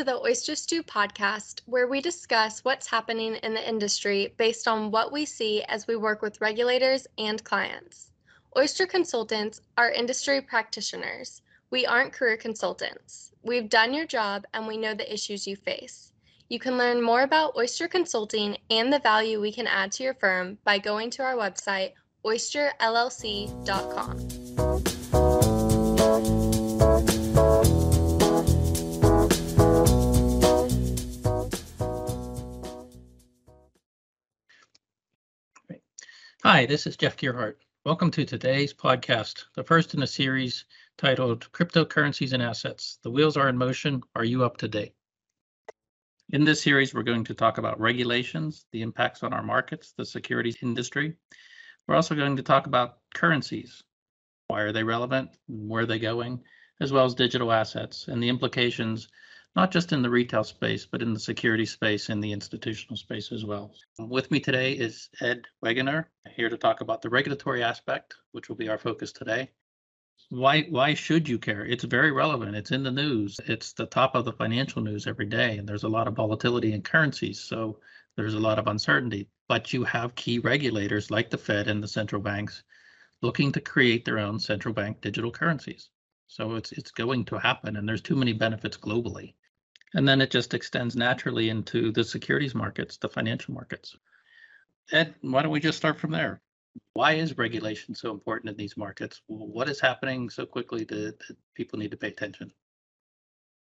to the Oyster Stew podcast, where we discuss what's happening in the industry based on what we see as we work with regulators and clients. Oyster consultants are industry practitioners. We aren't career consultants. We've done your job and we know the issues you face. You can learn more about Oyster Consulting and the value we can add to your firm by going to our website, oysterllc.com. Hi, this is Jeff Gearhart. Welcome to today's podcast, the first in a series titled Cryptocurrencies and Assets. The wheels are in motion. Are you up to date? In this series, we're going to talk about regulations, the impacts on our markets, the securities industry. We're also going to talk about currencies. Why are they relevant? Where are they going? As well as digital assets and the implications not just in the retail space, but in the security space and the institutional space as well. With me today is Ed Wegener, here to talk about the regulatory aspect, which will be our focus today. Why why should you care? It's very relevant. It's in the news. It's the top of the financial news every day, and there's a lot of volatility in currencies. So there's a lot of uncertainty. But you have key regulators like the Fed and the central banks looking to create their own central bank digital currencies. So it's it's going to happen, and there's too many benefits globally. And then it just extends naturally into the securities markets, the financial markets. Ed, why don't we just start from there? Why is regulation so important in these markets? What is happening so quickly that, that people need to pay attention?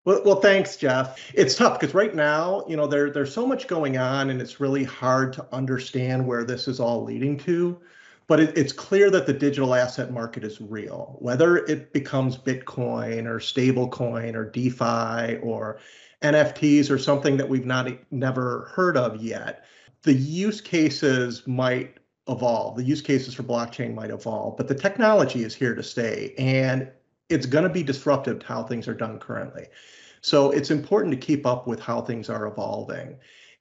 Well, well, thanks, Jeff. It's tough because right now, you know, there there's so much going on, and it's really hard to understand where this is all leading to. But it, it's clear that the digital asset market is real. Whether it becomes Bitcoin or stablecoin or DeFi or NFTs or something that we've not never heard of yet, the use cases might evolve. The use cases for blockchain might evolve, but the technology is here to stay and it's going to be disruptive to how things are done currently. So it's important to keep up with how things are evolving.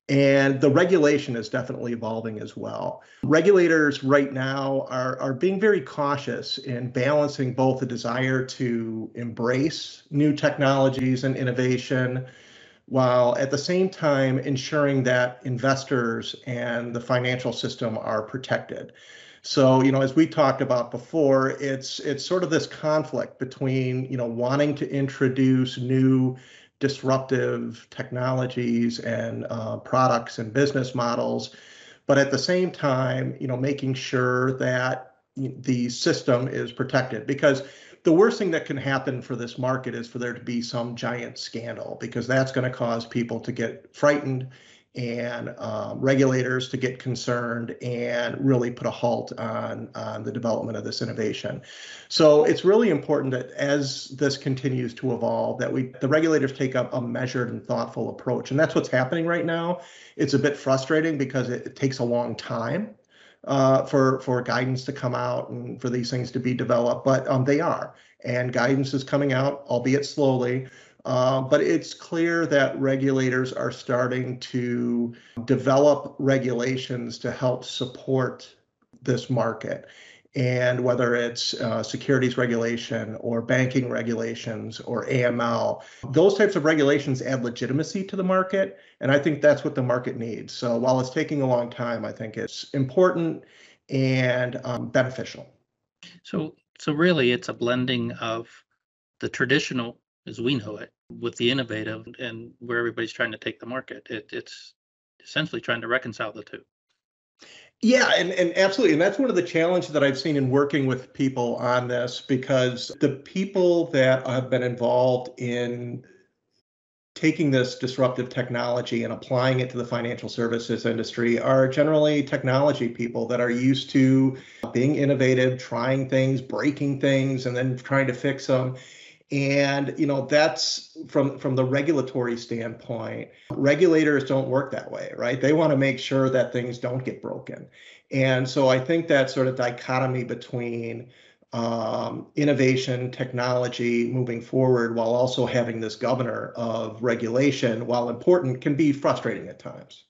And the regulation is definitely evolving as well. Regulators right now are, are being very cautious in balancing both the desire to embrace new technologies and innovation while at the same time ensuring that investors and the financial system are protected. So, you know, as we talked about before, it's it's sort of this conflict between, you know, wanting to introduce new disruptive technologies and uh, products and business models, but at the same time, you know, making sure that the system is protected. Because the worst thing that can happen for this market is for there to be some giant scandal because that's going to cause people to get frightened and um, regulators to get concerned and really put a halt on, on the development of this innovation. So it's really important that as this continues to evolve, that we the regulators take up a measured and thoughtful approach. And that's what's happening right now. It's a bit frustrating because it, it takes a long time uh, for for guidance to come out and for these things to be developed, but um, they are, and guidance is coming out, albeit slowly. Uh, but it's clear that regulators are starting to develop regulations to help support this market and whether it's uh, securities regulation or banking regulations or AML, those types of regulations add legitimacy to the market. And I think that's what the market needs. So while it's taking a long time, I think it's important and um, beneficial. So, so really, it's a blending of the traditional, as we know it, with the innovative, and where everybody's trying to take the market. It, it's essentially trying to reconcile the two. Yeah, and, and absolutely. And that's one of the challenges that I've seen in working with people on this because the people that have been involved in taking this disruptive technology and applying it to the financial services industry are generally technology people that are used to being innovative, trying things, breaking things, and then trying to fix them and you know that's from from the regulatory standpoint regulators don't work that way right? They want to make sure that things don't get broken. And so i think that sort of dichotomy between um, innovation technology moving forward while also having this governor of regulation while important can be frustrating at times.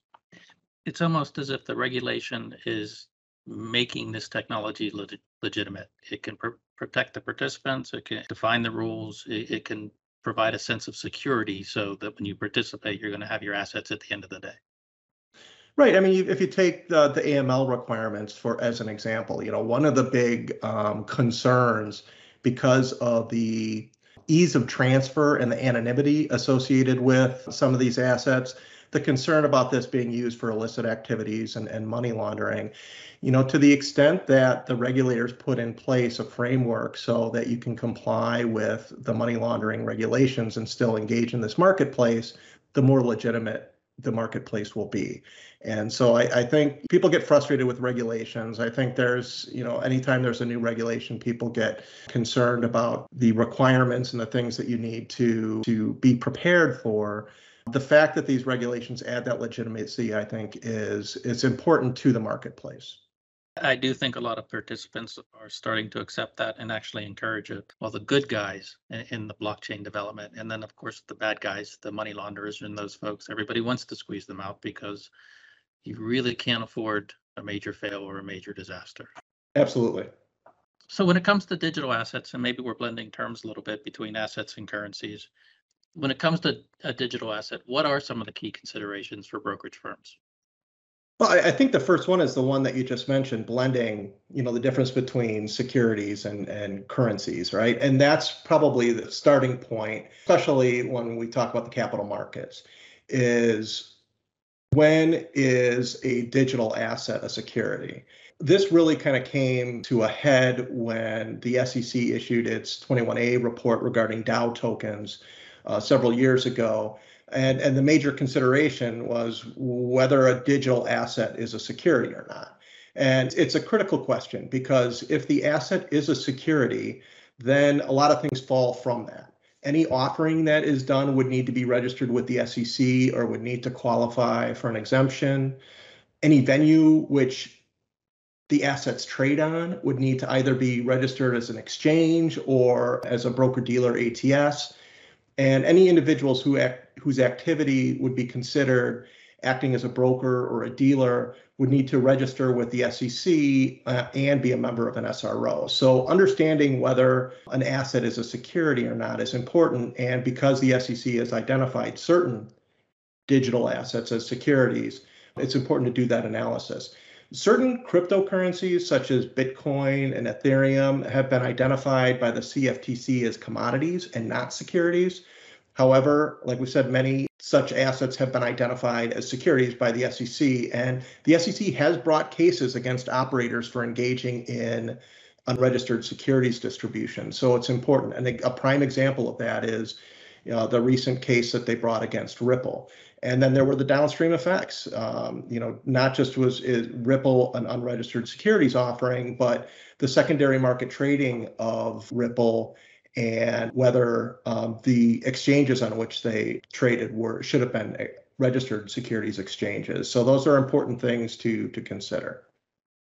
It's almost as if the regulation is making this technology legitimate. It can pr- protect the participants. It can define the rules. It, it, can provide a sense of security so that when you participate, you're going to have your assets at the end of the day. Right. I mean, if you take the, the AML requirements for as an example, you know, one of the big um, concerns because of the ease of transfer and the anonymity associated with some of these assets, the concern about this being used for illicit activities and, and money laundering, you know, to the extent that the regulators put in place a framework so that you can comply with the money laundering regulations and still engage in this marketplace, the more legitimate the marketplace will be. And so I, I, think people get frustrated with regulations. I think there's, you know, anytime there's a new regulation, people get concerned about the requirements and the things that you need to to be prepared for. The fact that these regulations add that legitimacy, I think, is is important to the marketplace. I do think a lot of participants are starting to accept that and actually encourage it. Well, the good guys in, in, the blockchain development, and then of course the bad guys, the money launderers, and those folks. Everybody wants to squeeze them out because you really can't afford a major fail or a major disaster. Absolutely. So when it comes to digital assets, and maybe we're blending terms a little bit between assets and currencies. When it comes to a digital asset, what are some of the key considerations for brokerage firms? Well, I, think the first one is the one that you just mentioned, blending, you know, the difference between securities and, and currencies, right? And that's probably the starting point, especially when we talk about the capital markets, is when is a digital asset a security? This really kind of came to a head when the SEC issued its 21A report regarding DAO tokens uh, several years ago. And, and the major consideration was whether a digital asset is a security or not. And it's a critical question because if the asset is a security, then a lot of things fall from that. Any offering that is done would need to be registered with the SEC or would need to qualify for an exemption. Any venue which the assets trade on would need to either be registered as an exchange or as a broker dealer ATS. And any individuals who act whose activity would be considered acting as a broker or a dealer would need to register with the SEC uh, and be a member of an SRO. So understanding whether an asset is a security or not is important. And because the SEC has identified certain digital assets as securities, it's important to do that analysis. Certain cryptocurrencies, such as Bitcoin and Ethereum, have been identified by the CFTC as commodities and not securities. However, like we said, many such assets have been identified as securities by the SEC, and the SEC has brought cases against operators for engaging in unregistered securities distribution. So it's important. And a prime example of that is know, the recent case that they brought against Ripple. And then there were the downstream effects. Um, you know, not just was Ripple an unregistered securities offering, but the secondary market trading of Ripple and whether um, the exchanges on which they traded were should have been registered securities exchanges. So those are important things to to consider.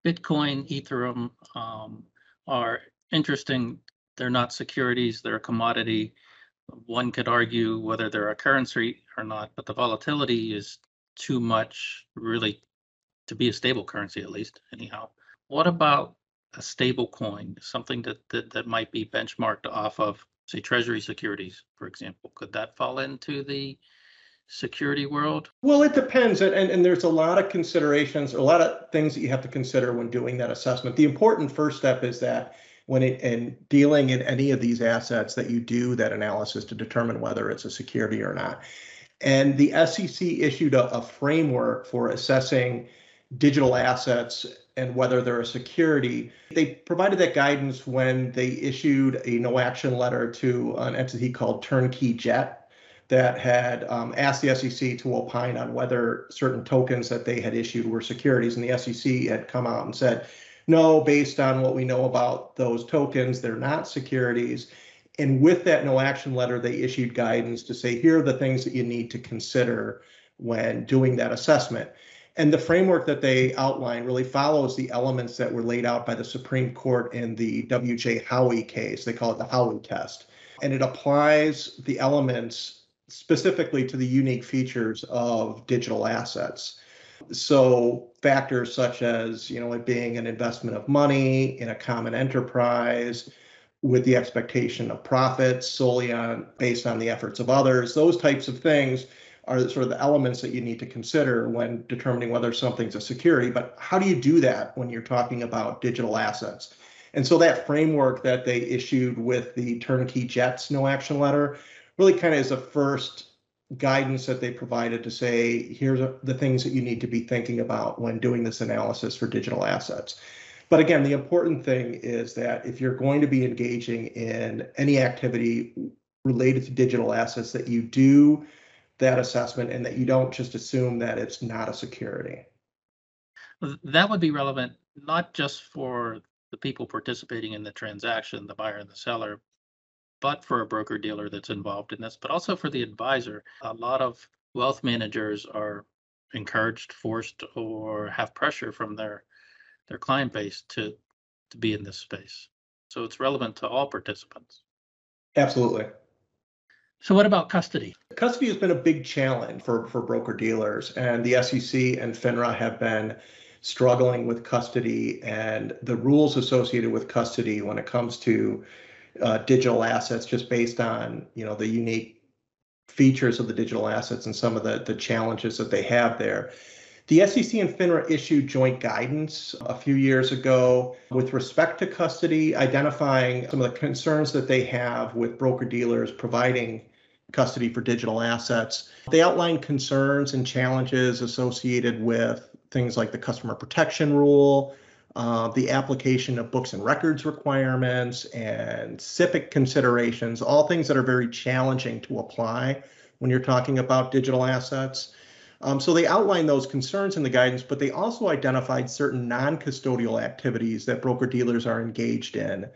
Bitcoin, Ethereum um, are interesting. They're not securities; they're a commodity. One could argue whether they're a currency or not, but the volatility is too much, really, to be a stable currency at least. Anyhow, what about a stable coin, something that, that, that might be benchmarked off of, say, treasury securities, for example? Could that fall into the security world? Well, it depends. And, and, and there's a lot of considerations, a lot of things that you have to consider when doing that assessment. The important first step is that when it in dealing in any of these assets that you do that analysis to determine whether it's a security or not. And the SEC issued a, a framework for assessing digital assets and whether they're a security. They provided that guidance when they issued a no action letter to an entity called Turnkey Jet that had um, asked the SEC to opine on whether certain tokens that they had issued were securities. And the SEC had come out and said, no, based on what we know about those tokens, they're not securities. And with that no action letter, they issued guidance to say, here are the things that you need to consider when doing that assessment. And the framework that they outline really follows the elements that were laid out by the Supreme Court in the W.J. Howey case. They call it the Howey test. And it applies the elements specifically to the unique features of digital assets. So factors such as, you know, it being an investment of money in a common enterprise, with the expectation of profits solely on based on the efforts of others. Those types of things are sort of the elements that you need to consider when determining whether something's a security. But how do you do that when you're talking about digital assets? And so that framework that they issued with the turnkey jets no action letter really kind of is a first guidance that they provided to say here's the things that you need to be thinking about when doing this analysis for digital assets. But again, the important thing is that if you're going to be engaging in any activity related to digital assets, that you do that assessment and that you don't just assume that it's not a security. That would be relevant not just for the people participating in the transaction, the buyer and the seller, but for a broker dealer that's involved in this, but also for the advisor. A lot of wealth managers are encouraged, forced, or have pressure from their their client base to to be in this space. So it's relevant to all participants. Absolutely. So what about custody? Custody has been a big challenge for, for broker dealers, and the SEC and FINRA have been struggling with custody and the rules associated with custody when it comes to uh, digital assets, just based on you know the unique features of the digital assets and some of the the challenges that they have there. The SEC and FINRA issued joint guidance a few years ago with respect to custody, identifying some of the concerns that they have with broker dealers providing custody for digital assets. They outlined concerns and challenges associated with things like the customer protection rule, uh, the application of books and records requirements, and SIPC considerations, all things that are very challenging to apply when you're talking about digital assets. Um, so they outlined those concerns in the guidance, but they also identified certain non-custodial activities that broker dealers are engaged in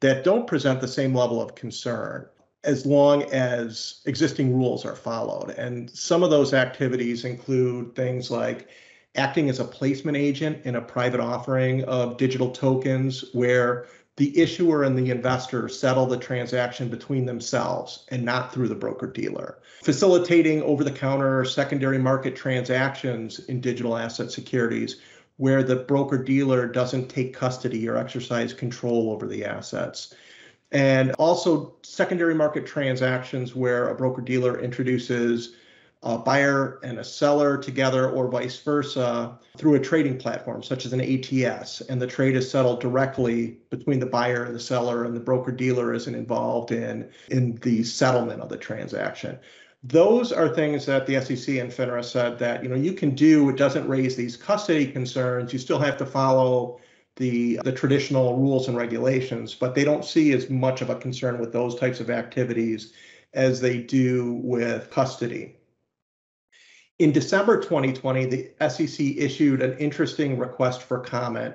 that don't present the same level of concern as long as existing rules are followed. And some of those activities include things like acting as a placement agent in a private offering of digital tokens where the issuer and the investor settle the transaction between themselves and not through the broker dealer. Facilitating over the counter secondary market transactions in digital asset securities where the broker dealer doesn't take custody or exercise control over the assets and also secondary market transactions where a broker dealer introduces a buyer and a seller together or vice versa through a trading platform such as an ATS and the trade is settled directly between the buyer and the seller and the broker dealer isn't involved in in the settlement of the transaction. Those are things that the SEC and FINRA said that you know you can do. It doesn't raise these custody concerns. You still have to follow the the traditional rules and regulations, but they don't see as much of a concern with those types of activities as they do with custody. In December 2020, the SEC issued an interesting request for comment.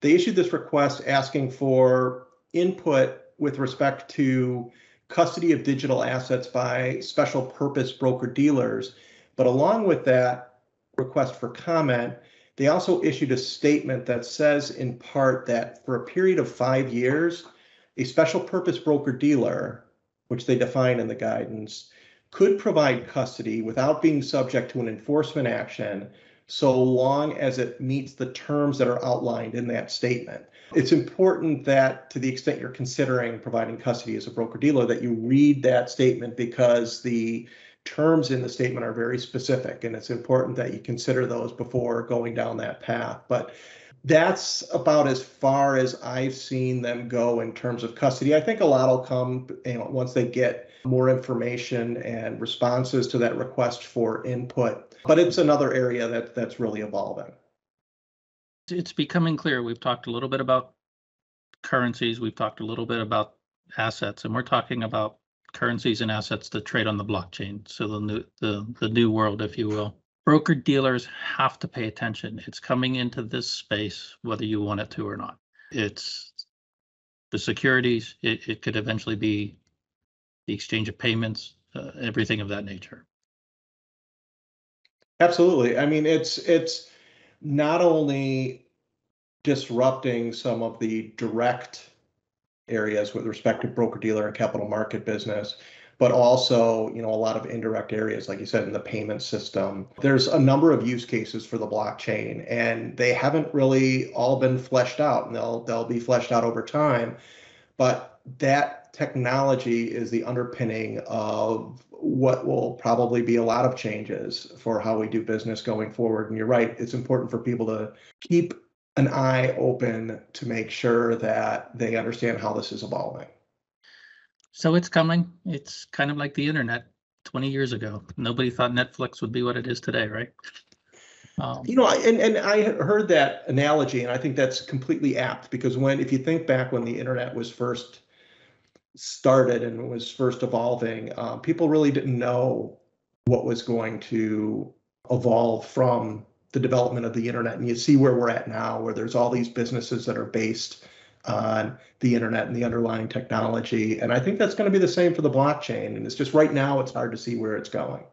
They issued this request asking for input with respect to custody of digital assets by special purpose broker dealers. But along with that request for comment, they also issued a statement that says, in part, that for a period of five years, a special purpose broker dealer, which they define in the guidance, could provide custody without being subject to an enforcement action so long as it meets the terms that are outlined in that statement. It's important that to the extent you're considering providing custody as a broker dealer that you read that statement because the terms in the statement are very specific, and it's important that you consider those before going down that path. But that's about as far as I've seen them go in terms of custody. I think a lot will come you know, once they get more information and responses to that request for input. But it's another area that that's really evolving. It's becoming clear. We've talked a little bit about currencies. We've talked a little bit about assets, and we're talking about currencies and assets that trade on the blockchain. So the new the the new world, if you will. Broker dealers have to pay attention. It's coming into this space, whether you want it to or not. It's the securities. It, it could eventually be the exchange of payments, uh, everything of that nature. Absolutely. I mean, it's it's not only disrupting some of the direct areas with respect to broker dealer and capital market business but also you know a lot of indirect areas like you said in the payment system there's a number of use cases for the blockchain and they haven't really all been fleshed out and they'll they'll be fleshed out over time but that technology is the underpinning of what will probably be a lot of changes for how we do business going forward. And you're right, it's important for people to keep an eye open to make sure that they understand how this is evolving. So it's coming. It's kind of like the internet 20 years ago. Nobody thought Netflix would be what it is today, right? Um, you know, and, and I heard that analogy, and I think that's completely apt because when, if you think back when the internet was first started and was first evolving, uh, people really didn't know what was going to evolve from the development of the internet. And you see where we're at now, where there's all these businesses that are based on the internet and the underlying technology. And I think that's going to be the same for the blockchain. And it's just right now, it's hard to see where it's going.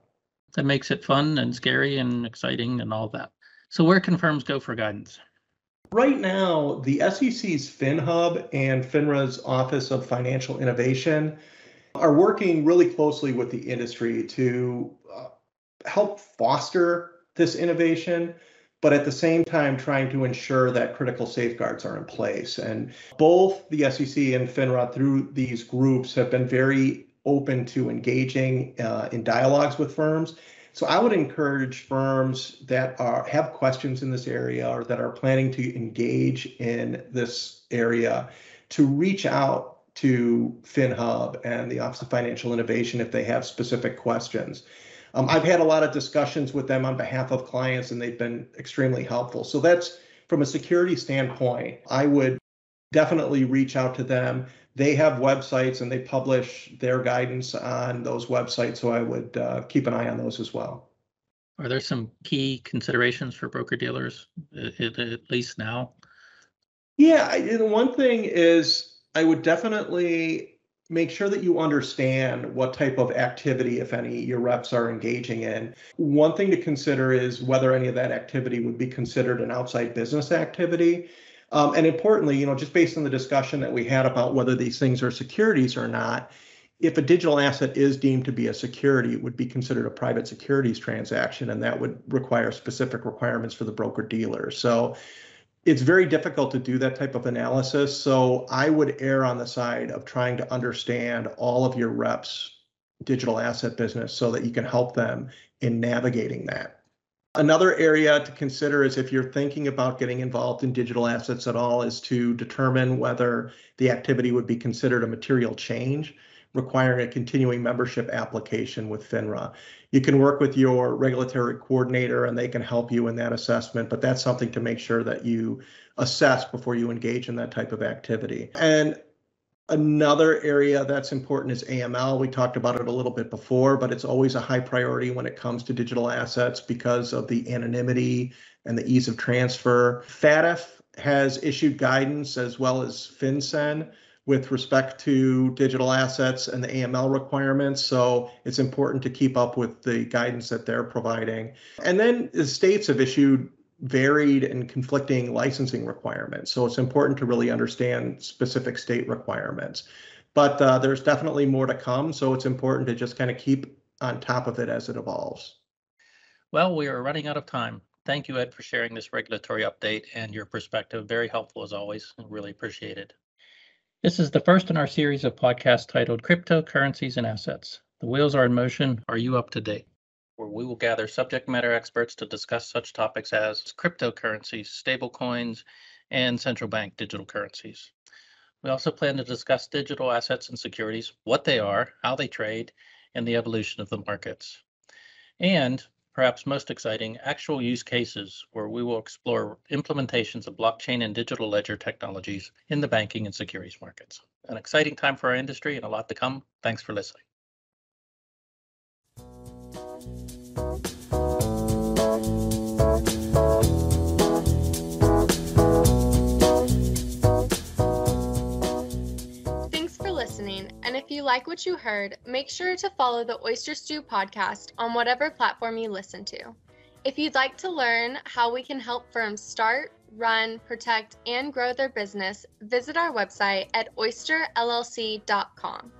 That makes it fun and scary and exciting and all that. So, where can firms go for guidance? Right now, the SEC's FinHub and FINRA's Office of Financial Innovation are working really closely with the industry to uh, help foster this innovation but at the same time trying to ensure that critical safeguards are in place. And both the SEC and FINRA through these groups have been very open to engaging uh, in dialogues with firms. So I would encourage firms that are have questions in this area or that are planning to engage in this area to reach out to FinHub and the Office of Financial Innovation if they have specific questions. Um, I've had a lot of discussions with them on behalf of clients, and they've been extremely helpful. So that's from a security standpoint, I would definitely reach out to them. They have websites and they publish their guidance on those websites, so I would uh, keep an eye on those as well. Are there some key considerations for broker dealers, at, at least now? Yeah, I, one thing is I would definitely make sure that you understand what type of activity, if any, your reps are engaging in. One thing to consider is whether any of that activity would be considered an outside business activity. Um, and importantly, you know, just based on the discussion that we had about whether these things are securities or not, if a digital asset is deemed to be a security, it would be considered a private securities transaction, and that would require specific requirements for the broker dealer. So it's very difficult to do that type of analysis. So I would err on the side of trying to understand all of your reps' digital asset business so that you can help them in navigating that. Another area to consider is if you're thinking about getting involved in digital assets at all, is to determine whether the activity would be considered a material change requiring a continuing membership application with FINRA you can work with your regulatory coordinator and they can help you in that assessment, but that's something to make sure that you assess before you engage in that type of activity. And Another area that's important is AML. We talked about it a little bit before, but it's always a high priority when it comes to digital assets because of the anonymity and the ease of transfer. FATF has issued guidance as well as FinCEN with respect to digital assets and the AML requirements. So it's important to keep up with the guidance that they're providing. And then the states have issued varied and conflicting licensing requirements. So it's important to really understand specific state requirements. But uh, there's definitely more to come. So it's important to just kind of keep on top of it as it evolves. Well, we are running out of time. Thank you, Ed, for sharing this regulatory update and your perspective. Very helpful as always. Really appreciate it. This is the first in our series of podcasts titled Cryptocurrencies and Assets. The wheels are in motion. Are you up to date? Where we will gather subject matter experts to discuss such topics as cryptocurrencies, stablecoins, and central bank digital currencies. We also plan to discuss digital assets and securities, what they are, how they trade, and the evolution of the markets. And perhaps most exciting, actual use cases where we will explore implementations of blockchain and digital ledger technologies in the banking and securities markets. An exciting time for our industry and a lot to come. Thanks for listening. And if you like what you heard, make sure to follow the Oyster Stew podcast on whatever platform you listen to. If you'd like to learn how we can help firms start, run, protect, and grow their business, visit our website at oysterllc.com.